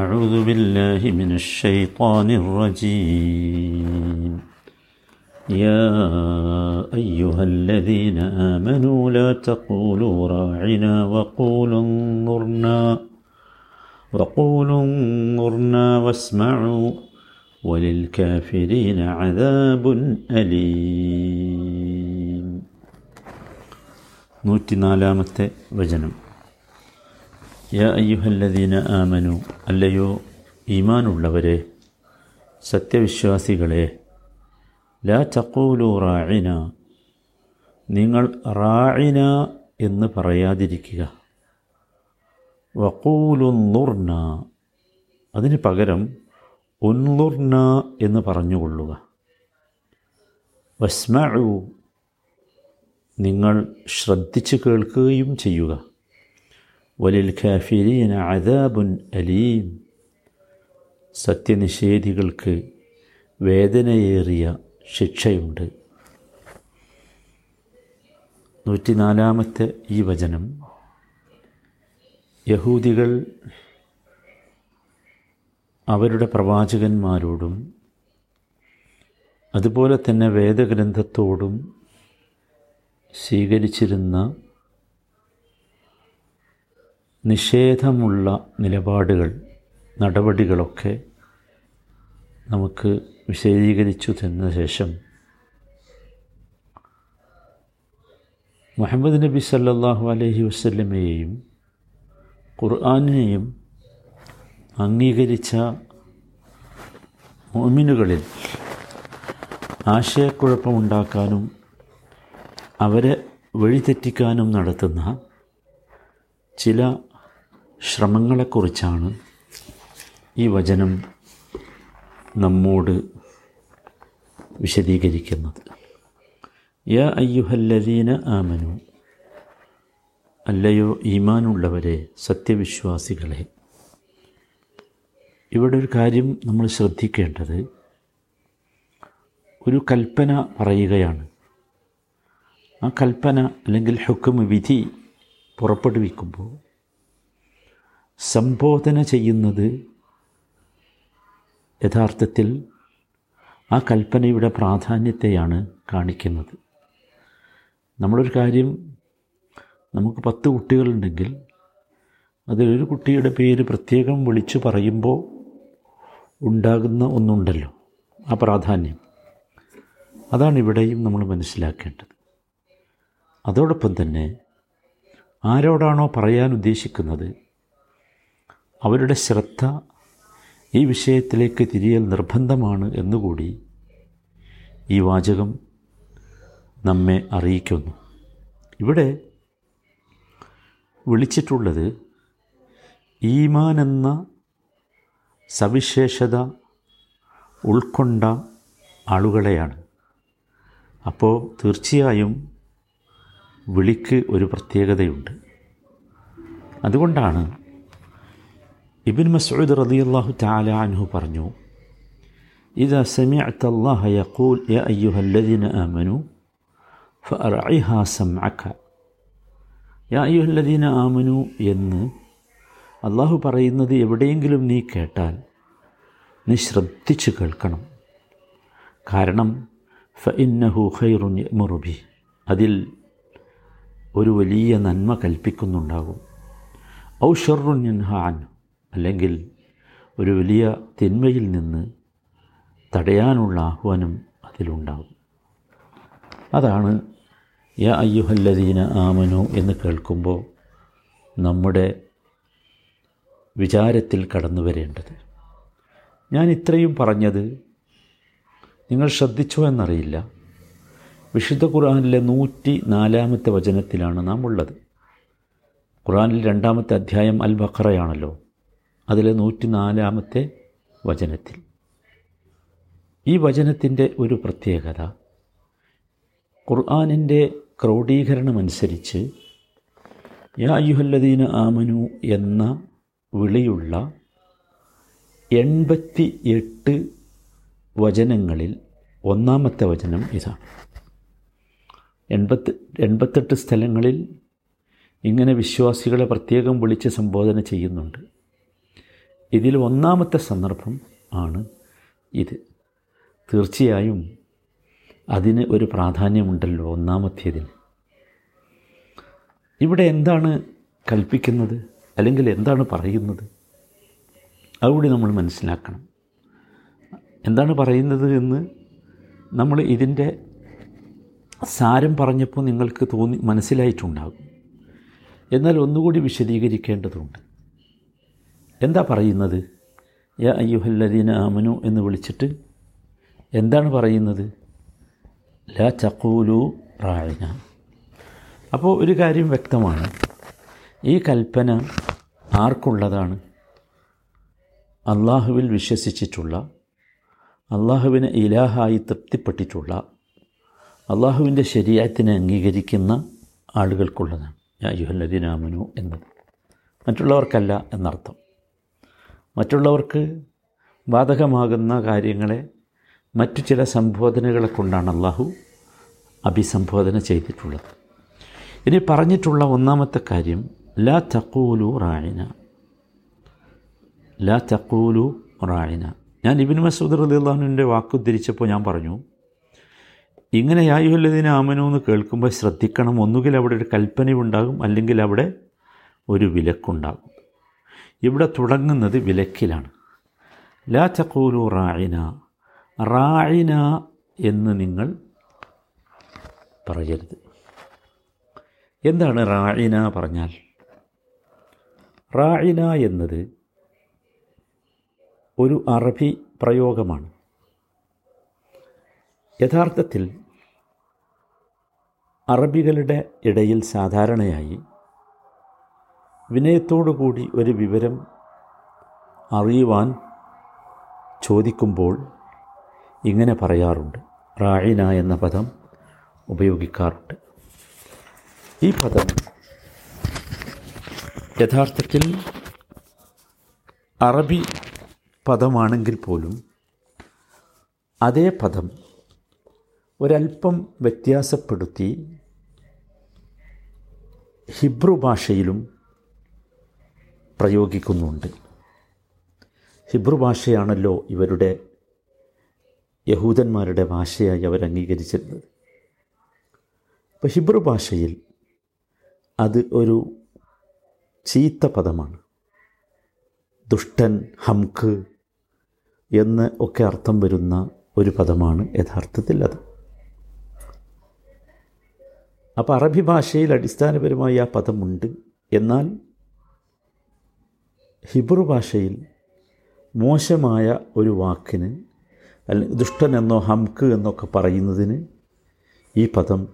أعوذ بالله من الشيطان الرجيم. يا أيها الذين آمنوا لا تقولوا راعنا وقولوا انظرنا وقولوا انظرنا واسمعوا وللكافرين عذاب أليم. نوتي نالامة وجنم യാ അയ്യുഹല്ലദീന ആമനു. അല്ലയോ ഈമാനുള്ളവരെ സത്യവിശ്വാസികളെ ലാ ചക്കൂലു റായിന നിങ്ങൾ റായിന എന്ന് പറയാതിരിക്കുക. വക്കൂലുന്നുർന അതിന് പകരം ഉന്നുർന എന്ന് പറഞ്ഞുകൊള്ളുക. വസ്മഉ. നിങ്ങൾ ശ്രദ്ധിച്ചു കേൾക്കുകയും ചെയ്യുക. വലിൽ ഖാഫിരീന അദാബുൻ അലീം സത്യനിഷേധികൾക്ക് വേദനയേറിയ ശിക്ഷയുണ്ട്. നൂറ്റിനാലാമത്തെ ഈ വചനം. യഹൂദികൾ അവരുടെ പ്രവാചകന്മാരോടും അതുപോലെ തന്നെ വേദഗ്രന്ഥത്തോടും സ്വീകരിച്ചിരുന്ന നിഷേധമുള്ള നിലപാടുകൾ നടപടികളൊക്കെ നമുക്ക് വിശദീകരിച്ചു തന്ന ശേഷം മുഹമ്മദ് നബി സല്ലാഹു അലഹി വസല്ലമയെയും ഖുർആാനിനെയും അംഗീകരിച്ച മോമിനുകളിൽ ആശയക്കുഴപ്പമുണ്ടാക്കാനും അവരെ വഴിതെറ്റിക്കാനും നടത്തുന്ന ചില ശ്രമങ്ങളെക്കുറിച്ചാണ് ഈ വചനം നമ്മോട് വിശദീകരിക്കുന്നത്. യ അയ്യുഹല്ലദീന ആമനു. അല്ലയോ ഈമാനുള്ളവരെ സത്യവിശ്വാസികളെ. ഇവിടെ ഒരു കാര്യം നമ്മൾ ശ്രദ്ധിക്കേണ്ടത്. ഒരു കൽപ്പന പറയുകയാണ്. ആ കൽപ്പന അല്ലെങ്കിൽ ഹുക്കും വിധി പുറപ്പെടുവിക്കുമ്പോൾ സംബോധന ചെയ്യുന്നത് യഥാർത്ഥത്തിൽ ആ കൽപ്പനയുടെ പ്രാധാന്യത്തെയാണ് കാണിക്കുന്നത്. നമ്മളൊരു കാര്യം നമുക്ക് പത്ത് കുട്ടികളുണ്ടെങ്കിൽ അതിലൊരു കുട്ടിയുടെ പേര് പ്രത്യേകം വിളിച്ചു പറയുമ്പോൾ ഉണ്ടാകുന്ന ഒന്നുണ്ടല്ലോ ആ പ്രാധാന്യം. അതാണ് ഇവിടെയും നമ്മൾ മനസ്സിലാക്കേണ്ടത്. അതോടൊപ്പം തന്നെ ആരോടാണോ പറയാൻ ഉദ്ദേശിക്കുന്നത് അവരുടെ ശ്രദ്ധ ഈ വിഷയത്തിലേക്ക് തിരിയൽ നിർബന്ധമാണ് എന്നുകൂടി ഈ വാചകം നമ്മെ അറിയിക്കുന്നു. ഇവിടെ വിളിച്ചിട്ടുള്ളത് ഈമാൻ എന്ന സവിശേഷത ഉൾക്കൊണ്ട ആളുകളെയാണ്. അപ്പോൾ തീർച്ചയായും വിളിക്ക് ഒരു പ്രത്യേകതയുണ്ട്. അതുകൊണ്ടാണ് ഇബിൻ മസ്ഊദ് റളിയല്ലാഹു തആല അൻഹു പറഞ്ഞു ഇദാ സമിഅത അല്ലാഹ യഖൂൽ യാ അയ്യുഹല്ലദീന ആമനു ഫഅർഇഹാ സംഅക യാ അയ്യുഹല്ലദീന ആമനു എന്ന് അള്ളാഹു പറയുന്നത് എവിടെയെങ്കിലും നീ കേട്ടാൽ നീ ശ്രദ്ധിച്ചു കേൾക്കണം. കാരണം ഫ ഇന്നഹു ഖൈറുൻ മുറുബി അതിൽ ഒരു വലിയ നന്മ കൽപ്പിക്കുന്നുണ്ടാകും. ഔ ഷെറുൻ അൻഹു. അല്ലെങ്കിൽ ഒരു വലിയ തിന്മയിൽ നിന്ന് തടയാനുള്ള ആഹ്വാനം അതിലുണ്ടാകും. അതാണ് യ അയ്യുഹല്ലദീന ആമനു എന്ന് കേൾക്കുമ്പോൾ നമ്മുടെ വിചാരത്തിൽ കടന്നു വരേണ്ടത്. ഞാൻ ഇത്രയും പറഞ്ഞത് നിങ്ങൾ ശ്രദ്ധിച്ചോ എന്നറിയില്ല. വിശുദ്ധ ഖുർആാനിലെ നൂറ്റി നാലാമത്തെ വചനത്തിലാണ് നാം ഉള്ളത് ഖുർആാനിൽ രണ്ടാമത്തെ അധ്യായം അൽ ബഖറയാണല്ലോ. അതിലെ നൂറ്റി നാലാമത്തെ വചനത്തിൽ. ഈ വചനത്തിന്റെ ഒരു പ്രത്യേകത ഖുർആാനിന്റെ ക്രോഡീകരണമനുസരിച്ച് യാ യുഹല്ലദീന ആമനു എന്ന വിളിയുള്ള എൺപത്തി എട്ട് വചനങ്ങളിൽ ഒന്നാമത്തെ വചനം ഇതാണ്. എൺപത്തി എൺപത്തെട്ട് സ്ഥലങ്ങളിൽ ഇങ്ങനെ വിശ്വാസികളെ പ്രത്യേകം വിളിച്ച് സംബോധന ചെയ്യുന്നുണ്ട്. ഇതിൽ ഒന്നാമത്തെ സന്ദർഭം ആണ് ഇത്. തീർച്ചയായും അതിന് ഒരു പ്രാധാന്യമുണ്ടല്ലോ ഒന്നാമത്തേതിന് ഇവിടെ എന്താണ് കൽപ്പിക്കുന്നത്? അല്ലെങ്കിൽ എന്താണ് പറയുന്നത്? അതുകൂടി നമ്മൾ മനസ്സിലാക്കണം. എന്താണ് പറയുന്നത് എന്ന് നമ്മൾ ഇതിന്റെ സാരം പറഞ്ഞപ്പോൾ നിങ്ങൾക്ക് തോന്നി മനസ്സിലായിട്ടുണ്ടാകും. എന്നാൽ ഒന്നുകൂടി വിശദീകരിക്കേണ്ടതുണ്ട്. എന്താ പറയുന്നത്? യാ അയ്യുഹല്ലദീന ആമനു എന്ന് വിളിച്ചിട്ട് എന്താണ് പറയുന്നത്? ലാ ചക്കൂലു റായന. അപ്പോൾ ഒരു കാര്യം വ്യക്തമാണ്. ഈ കൽപ്പന ആർക്കുള്ളതാണ്? അള്ളാഹുവിൽ വിശ്വസിച്ചിട്ടുള്ള അള്ളാഹുവിനെ ഇലാഹായി തൃപ്തിപ്പെട്ടിട്ടുള്ള അള്ളാഹുവിന്റെ ശരീരത്തിനെ അംഗീകരിക്കുന്ന ആളുകൾക്കുള്ളതാണ്. യായുഹല്ലദിനാമനു എന്നത് മറ്റുള്ളവർക്കല്ല എന്നർത്ഥം. മറ്റുള്ളവർക്ക് ബാധകമാകുന്ന കാര്യങ്ങളെ മറ്റു ചില സംബോധനകളെ കൊണ്ടാണ് അള്ളാഹു അഭിസംബോധന ചെയ്തിട്ടുള്ളത്. ഇനി പറഞ്ഞിട്ടുള്ള ഒന്നാമത്തെ കാര്യം ലാ തക്കൂലു റായിന ലാ തക്കൂലു റായിന ഞാൻ ഇബിൻ മസൂദ് വാക്ക് ഉദ്ധരിച്ചപ്പോൾ ഞാൻ പറഞ്ഞു ഇങ്ങനെ യായുഹല്ലതിനെ ആമനോ എന്ന് കേൾക്കുമ്പോൾ ശ്രദ്ധിക്കണം ഒന്നുകിൽ അവിടെ ഒരു കൽപ്പനയുണ്ടാകും അല്ലെങ്കിൽ അവിടെ ഒരു വിലക്കുണ്ടാകും. ഇവിടെ തുടങ്ങുന്നത് വിലക്കിലാണ്. ലാ ചക്കൂലു റായിന റായിന എന്ന് നിങ്ങൾ പറയരുത്. എന്താണ് റായിന പറഞ്ഞാൽ? റായിന എന്നത് ഒരു അറബി പ്രയോഗമാണ്. യഥാർത്ഥത്തിൽ അറബികളുടെ ഇടയിൽ സാധാരണയായി വിനയത്തോടുകൂടി ഒരു വിവരം അറിയുവാൻ ചോദിക്കുമ്പോൾ ഇങ്ങനെ പറയാറുണ്ട്. റായിന എന്ന പദം ഉപയോഗിക്കാറുണ്ട്. ഈ പദം യഥാർത്ഥത്തിൽ അറബി പദമാണെങ്കിൽ പോലും അതേ പദം ഒരൽപ്പം വ്യത്യാസപ്പെടുത്തി ഹിബ്രു ഭാഷയിലും പ്രയോഗിക്കുന്നുണ്ട്. ഹിബ്രു ഭാഷയാണല്ലോ ഇവരുടെ യഹൂദന്മാരുടെ ഭാഷയായി അവർ അംഗീകരിച്ചിരുന്നത്. അപ്പോൾ ഹിബ്രു ഭാഷയിൽ അത് ഒരു ചീത്ത പദമാണ്. ദുഷ്ടൻ ഹംഖ് എന്ന് ഒക്കെ അർത്ഥം വരുന്ന ഒരു പദമാണ് യഥാർത്ഥത്തിൽ അത്. അപ്പോൾ അറബി ഭാഷയിൽ അടിസ്ഥാനപരമായി ആ പദമുണ്ട്. എന്നാൽ ഹിബ്രു ഭാഷയിൽ മോശമായ ഒരു വാക്കിന് അല്ലെങ്കിൽ ദുഷ്ടൻ എന്നോ ഹംക്ക് എന്നൊക്കെ പറയുന്നതിന് ഈ പദം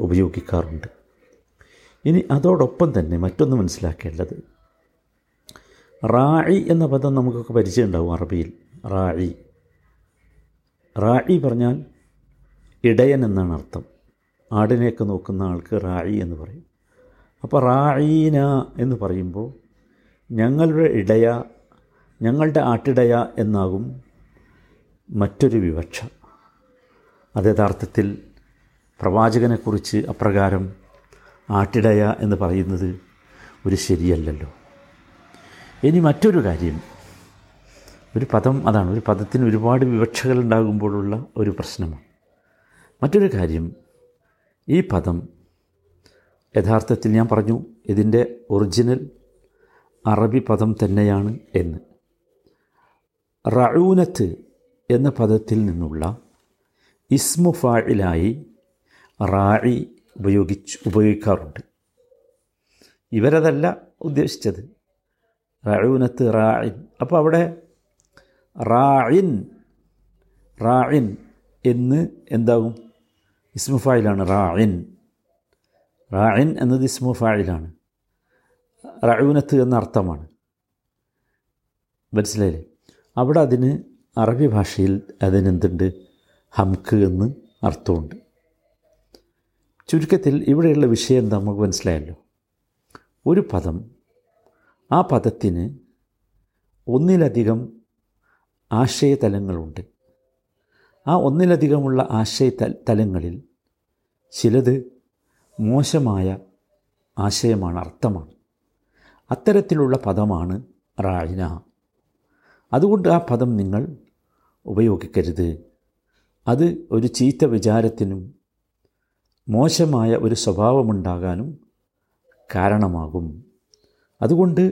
ഉപയോഗിക്കാറുണ്ട്. ഇനി അതോടൊപ്പം തന്നെ മറ്റൊന്ന് മനസ്സിലാക്കേണ്ടത് റായി എന്ന പദം നമുക്കൊക്കെ പരിചയമുണ്ടാവും അറബിയിൽ. റായി. റായി പറഞ്ഞാൽ ഇടയൻ എന്നാണ് അർത്ഥം. ആടിനെയൊക്കെ നോക്കുന്ന ആൾക്ക് റായി എന്ന് പറയും. അപ്പോൾ റാഴീന എന്ന് പറയുമ്പോൾ ഞങ്ങളുടെ ഇടയ ഞങ്ങളുടെ ആട്ടിടയ എന്നാകും മറ്റൊരു വിവക്ഷ. അത് യഥാർത്ഥത്തിൽ പ്രവാചകനെക്കുറിച്ച് അപ്രകാരം ആട്ടിടയ എന്ന് പറയുന്നത് ഒരു ശരിയല്ലല്ലോ. ഇനി മറ്റൊരു കാര്യം. ഒരു പദം അതാണ് ഒരു പദത്തിന് ഒരുപാട് വിവക്ഷകൾ ഉണ്ടാകുമ്പോഴുള്ള ഒരു പ്രശ്നമാണ്. മറ്റൊരു കാര്യം. ഈ പദം യഥാർത്ഥത്തിൽ ഞാൻ പറഞ്ഞു ഇതിന്റെ ഒറിജിനൽ അറബി പദം തന്നെയാണ് എന്ന്. റഊനത്ത് എന്ന പദത്തിൽ നിന്നുള്ള ഇസ്മു ഫായിലായി റായി ഉപയോഗിച്ച് ഉപയോഗിക്കാറുണ്ട്. ഇവരതല്ല ഉദ്ദേശിച്ചത്. റഊനത്ത് റായിൻ അപ്പോൾ അവിടെ റായിൻ റായിൻ എന്ന് എന്താകും ഇസ്മു ഫായിലാണ് റായിൻ. റായിൻ എന്നത് ഇസ്മു ഫായിലാണ്. റഊനത്ത് എന്ന അർത്ഥമാണ് മനസ്സിലായില്ലേ? അവിടെ അതിന് അറബി ഭാഷയിൽ അതിനെന്തുണ്ട്? ഹംക്ക് എന്ന് അർത്ഥമുണ്ട്. ചുരുക്കത്തിൽ ഇവിടെയുള്ള വിഷയം നമുക്ക് മനസ്സിലായല്ലോ. ഒരു പദം ആ പദത്തിന് ഒന്നിലധികം ആശയതലങ്ങളുണ്ട്. ആ ഒന്നിലധികമുള്ള ആശയ തലങ്ങളിൽ ചിലത് മോശമായ ആശയമാണ് അർത്ഥമാണ്. അത്തരത്തിലുള്ള പദമാണ് റായിന അതുകൊണ്ട് ആ പദം നിങ്ങൾ ഉപയോഗിക്കരുത്. അത് ഒരു ചീത്ത വിചാരത്തിനും മോശമായ ഒരു സ്വഭാവമുണ്ടാകാനും കാരണമാകും. അതുകൊണ്ട്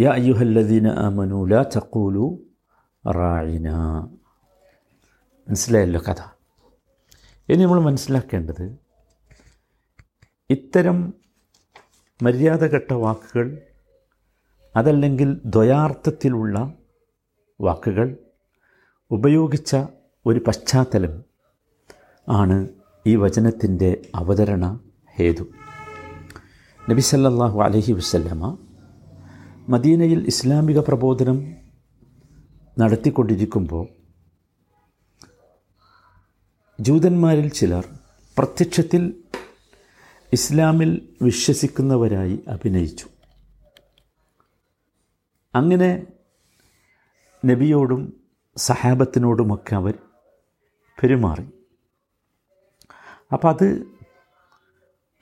യാ അയ്യുഹല്ലദീന അമനു ലാ തഖൂലു റായിന മനസ്സിലായല്ലോ കഥ? ഇനി നമ്മൾ മനസ്സിലാക്കേണ്ടത് ഇത്തരം മര്യാദഘട്ട വാക്കുകൾ അതല്ലെങ്കിൽ ദ്വയാർത്ഥത്തിലുള്ള വാക്കുകൾ ഉപയോഗിച്ച ഒരു പശ്ചാത്തലം ആണ് ഈ വചനത്തിന്റെ അവതരണ ഹേതു. നബി സല്ലല്ലാഹു അലൈഹി വസല്ലമ മദീനയിൽ ഇസ്ലാമിക പ്രബോധനം നടത്തിക്കൊണ്ടിരിക്കുമ്പോൾ ജൂതന്മാരിൽ ചിലർ പ്രത്യക്ഷത്തിൽ ഇസ്ലാമിൽ വിശ്വസിക്കുന്നവരായി അഭിനയിച്ചു. അങ്ങനെ നബിയോടും സഹാബത്തിനോടുമൊക്കെ അവർ പെരുമാറി. അപ്പം അത്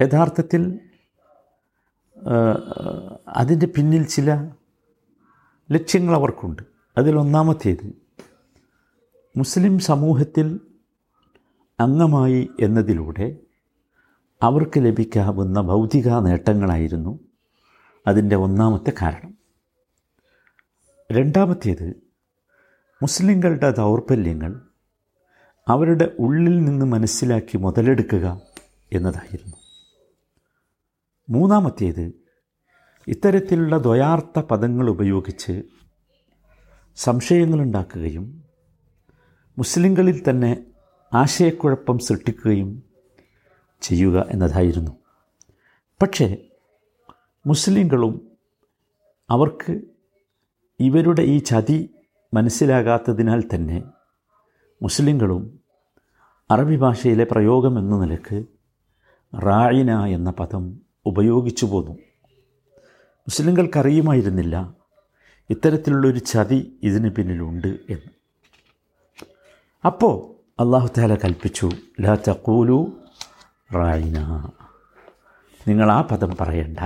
യഥാർത്ഥത്തിൽ അതിന്റെ പിന്നിൽ ചില ലക്ഷ്യങ്ങൾ അവർക്കുണ്ട്. അതിലൊന്നാമത്തേത് മുസ്ലിം സമൂഹത്തിൽ അംഗമായി എന്നതിലൂടെ അവർക്ക് ലഭിക്കാവുന്ന ഭൗതിക നേട്ടങ്ങളായിരുന്നു അതിന്റെ ഒന്നാമത്തെ കാരണം. രണ്ടാമത്തേത് മുസ്ലിങ്ങളുടെ ദൗർബല്യങ്ങൾ അവരുടെ ഉള്ളിൽ നിന്ന് മനസ്സിലാക്കി മുതലെടുക്കുക എന്നതായിരുന്നു. മൂന്നാമത്തേത് ഇത്തരത്തിലുള്ള ദ്വയാർത്ഥ പദങ്ങൾ ഉപയോഗിച്ച് സംശയങ്ങളുണ്ടാക്കുകയും മുസ്ലിങ്ങളിൽ തന്നെ ആശയക്കുഴപ്പം സൃഷ്ടിക്കുകയും ചെയ്യുക എന്നതായിരുന്നു. പക്ഷേ മുസ്ലിങ്ങളും അവർക്ക് ഇവരുടെ ഈ ചതി മനസ്സിലാകാത്തതിനാൽ തന്നെ മുസ്ലിങ്ങളും അറബി ഭാഷയിലെ പ്രയോഗം എന്ന നിലയ്ക്ക് റായിന എന്ന പദം ഉപയോഗിച്ചു പോന്നു. മുസ്ലിങ്ങൾക്കറിയുമായിരുന്നില്ല ഇത്തരത്തിലുള്ളൊരു ചതി ഇതിന് പിന്നിലുണ്ട് എന്ന്. അപ്പോൾ അള്ളാഹു താല കൽപ്പിച്ചു ലാ തക്കൂലു റായിന നിങ്ങൾ ആ പദം പറയണ്ട.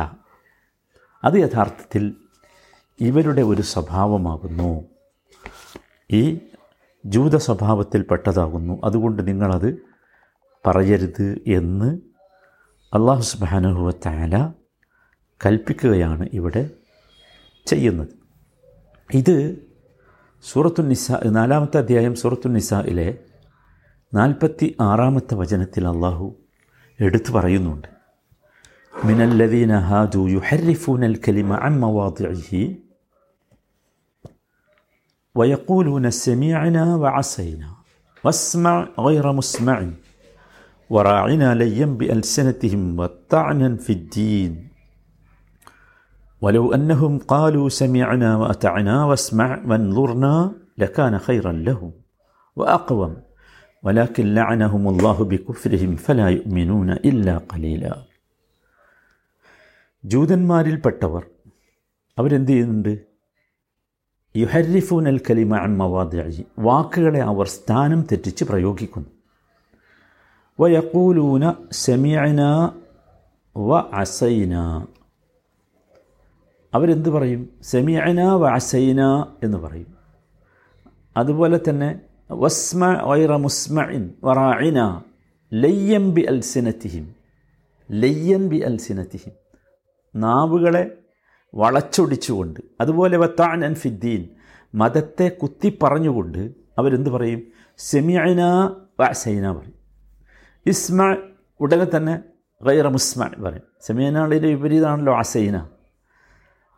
അത് യഥാർത്ഥത്തിൽ ഇവരുടെ ഒരു സ്വഭാവമാകുന്നു. ഈ ജൂത സ്വഭാവത്തിൽപ്പെട്ടതാകുന്നു അതുകൊണ്ട് നിങ്ങളത് പറയരുത് എന്ന് അള്ളാഹു സുബാനുഭവത്താല കൽപ്പിക്കുകയാണ് ഇവിടെ ചെയ്യുന്നത്. ഇത് സൂറത്തു നിസ നാലാമത്തെ അധ്യായം സൂറത്തു നിസയിലെ നാൽപ്പത്തി ആറാമത്തെ വചനത്തിൽ അള്ളാഹു എടുത്തു പറയുന്നുണ്ട് മിനല്ലദീന ഹാദു യുഹരിഫൂനൽ കലിമ അൻ മവാദിഇഹി ويقولون سمعنا وعصينا واسمع غير مسمع وراعنا ليا بألسنتهم وطعنا في الدين ولو أنهم قالوا سمعنا وأطعنا واسمع وانظرنا لكان خيرا لهم وأقوم ولكن لعنهم الله بكفرهم فلا يؤمنون إلا قليلا ജൂതന്മാരിൽപ്പെട്ടവർ അവരെന്ത് ചെയ്യുന്നുണ്ട് യുഹരിഫൂൻ അൽ കലിമ അൻ മവാദി വാക്കുകളെ അവർ സ്ഥാനം തെറ്റിച്ച് പ്രയോഗിക്കുന്നു വയക്കൂലൂന സെമിയന വ അസൈന അവരെന്ത് പറയും സെമിയന വ അസൈന എന്ന് പറയും അതുപോലെ തന്നെ വസ്മ മുസ്മഇൻ നാവുകളെ വളച്ചൊടിച്ചുകൊണ്ട് അതുപോലെ വത്താൻ അൻ ഫിദ്ദീൻ മതത്തെ കുത്തി പറഞ്ഞുകൊണ്ട് അവരെന്ത് പറയും? സെമിയന വസൈന പറയും. ഇസ്മ ഉടനെ തന്നെ ഗൈറ മുസ്മ പറയും. സെമിയനാളിന്റെ വിപരീതമാണല്ലോ അസൈന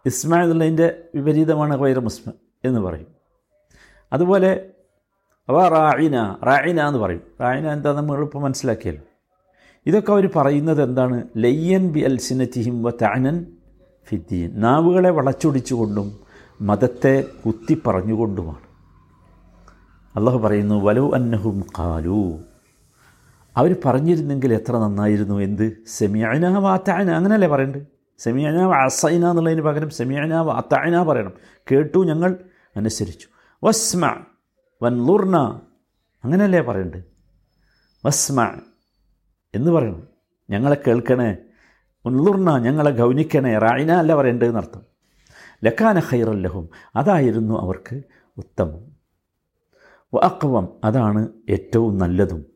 ഇസ്മ എന്നുള്ളതിന്റെ വിപരീതമാണ് ഗൈറ മുസ്മ എന്ന് പറയും. അതുപോലെ അവ റായിന റായിന എന്ന് പറയും. റായിന എന്താ നമ്മൾ ഇപ്പോൾ മനസ്സിലാക്കിയല്ലോ. ഇതൊക്കെ അവർ പറയുന്നത് എന്താണ്? ലയ്യൻ ബി അൽസിനത്തിഹിം വ താനൻ ഫിദ്ദീൻ നാവുകളെ വളച്ചൊടിച്ചുകൊണ്ടും മതത്തെ കുത്തി പറഞ്ഞുകൊണ്ടുമാണ് അള്ളാഹു പറയുന്നു വലു അന്നഹും കാലു അവർ പറഞ്ഞിരുന്നെങ്കിൽ എത്ര നന്നായിരുന്നു. എന്ത്? സെമിയന വാത്തായന അങ്ങനെയല്ലേ പറയണ്ട്? സെമിയന അസൈന എന്നുള്ളതിന് പകരം സെമിയന വാത്തായന പറയണം. കേട്ടു ഞങ്ങൾ? അനുസരിച്ചു. വസ്മ വൻലുർണ അങ്ങനെയല്ലേ പറയണ്ട്? വസ്മ എന്ന് പറയണം ഞങ്ങളെ കേൾക്കണേ. ഉൻലുർണ ഞങ്ങളെ ഗൗനിക്കണേ. റായിന അല്ല പറയേണ്ടതെന്നർത്ഥം ലക്കാന ഖൈറല്ലഹും അതായിരുന്നു അവർക്ക് ഉത്തമം. വഅക്വം അതാണ് ഏറ്റവും നല്ലതും.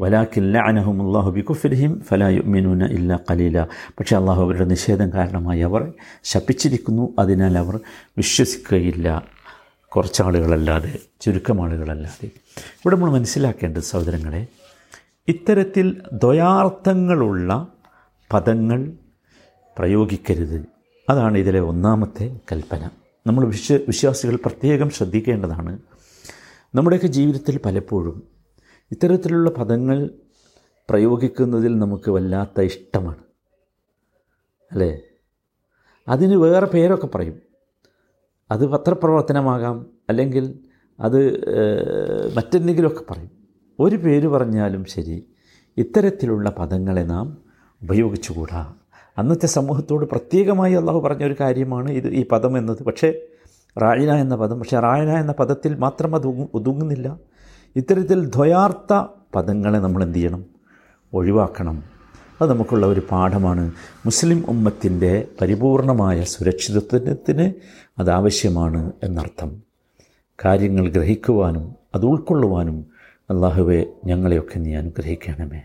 വലാക്കിൻ ലഅനഹും അള്ളാഹു ബിക്കുഫിരിഹിം ഫലാ യുമിനൂന ഇല്ല കലീല പക്ഷേ അള്ളാഹു അവരുടെ നിഷേധം കാരണമായി അവർ ശപിച്ചിരിക്കുന്നു. അതിനാൽ അവർ വിശ്വസിക്കുകയില്ല. കുറച്ചാളുകളല്ലാതെ ചുരുക്കം ആളുകളല്ലാതെ ഇവിടെ നമ്മൾ മനസ്സിലാക്കേണ്ടത് സഹോദരങ്ങളെ ഇത്തരത്തിൽ ദ്വയാർത്ഥങ്ങളുള്ള പദങ്ങൾ പ്രയോഗിക്കരുത്. അതാണ് ഇതിലെ ഒന്നാമത്തെ കൽപ്പന. നമ്മൾ വിശ്വ വിശ്വാസികൾ പ്രത്യേകം ശ്രദ്ധിക്കേണ്ടതാണ്. നമ്മുടെയൊക്കെ ജീവിതത്തിൽ പലപ്പോഴും ഇത്തരത്തിലുള്ള പദങ്ങൾ പ്രയോഗിക്കുന്നതിൽ നമുക്ക് വല്ലാത്ത ഇഷ്ടമാണ്. അല്ലേ? അതിന് വേറെ പേരൊക്കെ പറയും. അത് പത്രപ്രവർത്തനമാകാം അല്ലെങ്കിൽ അത് മറ്റെന്തെങ്കിലുമൊക്കെ പറയും. ഒരു പേര് പറഞ്ഞാലും ശരി ഇത്തരത്തിലുള്ള പദങ്ങളെ നാം ഉപയോഗിച്ചുകൂടാ. അന്നത്തെ സമൂഹത്തോട് പ്രത്യേകമായി അള്ളാഹു പറഞ്ഞ ഒരു കാര്യമാണ് ഇത് ഈ പദം എന്നത്. പക്ഷേ റായന എന്ന പദം പക്ഷേ റായന എന്ന പദത്തിൽ മാത്രം അത് ഒതുങ്ങു- ഒതുങ്ങുന്നില്ല. ഇത്തരത്തിൽ ദ്വയാർത്ഥ പദങ്ങളെ നമ്മൾ എന്ത് ചെയ്യണം? ഒഴിവാക്കണം. അത് നമുക്കുള്ള ഒരു പാഠമാണ്. മുസ്ലിം ഉമ്മത്തിന്റെ പരിപൂർണമായ സുരക്ഷിതത്വത്തിന് അതാവശ്യമാണ് എന്നർത്ഥം. കാര്യങ്ങൾ ഗ്രഹിക്കുവാനും അത് ഉൾക്കൊള്ളുവാനും അള്ളാഹുവെ ഞങ്ങളെയൊക്കെ നീ അനുഗ്രഹിക്കണമേ.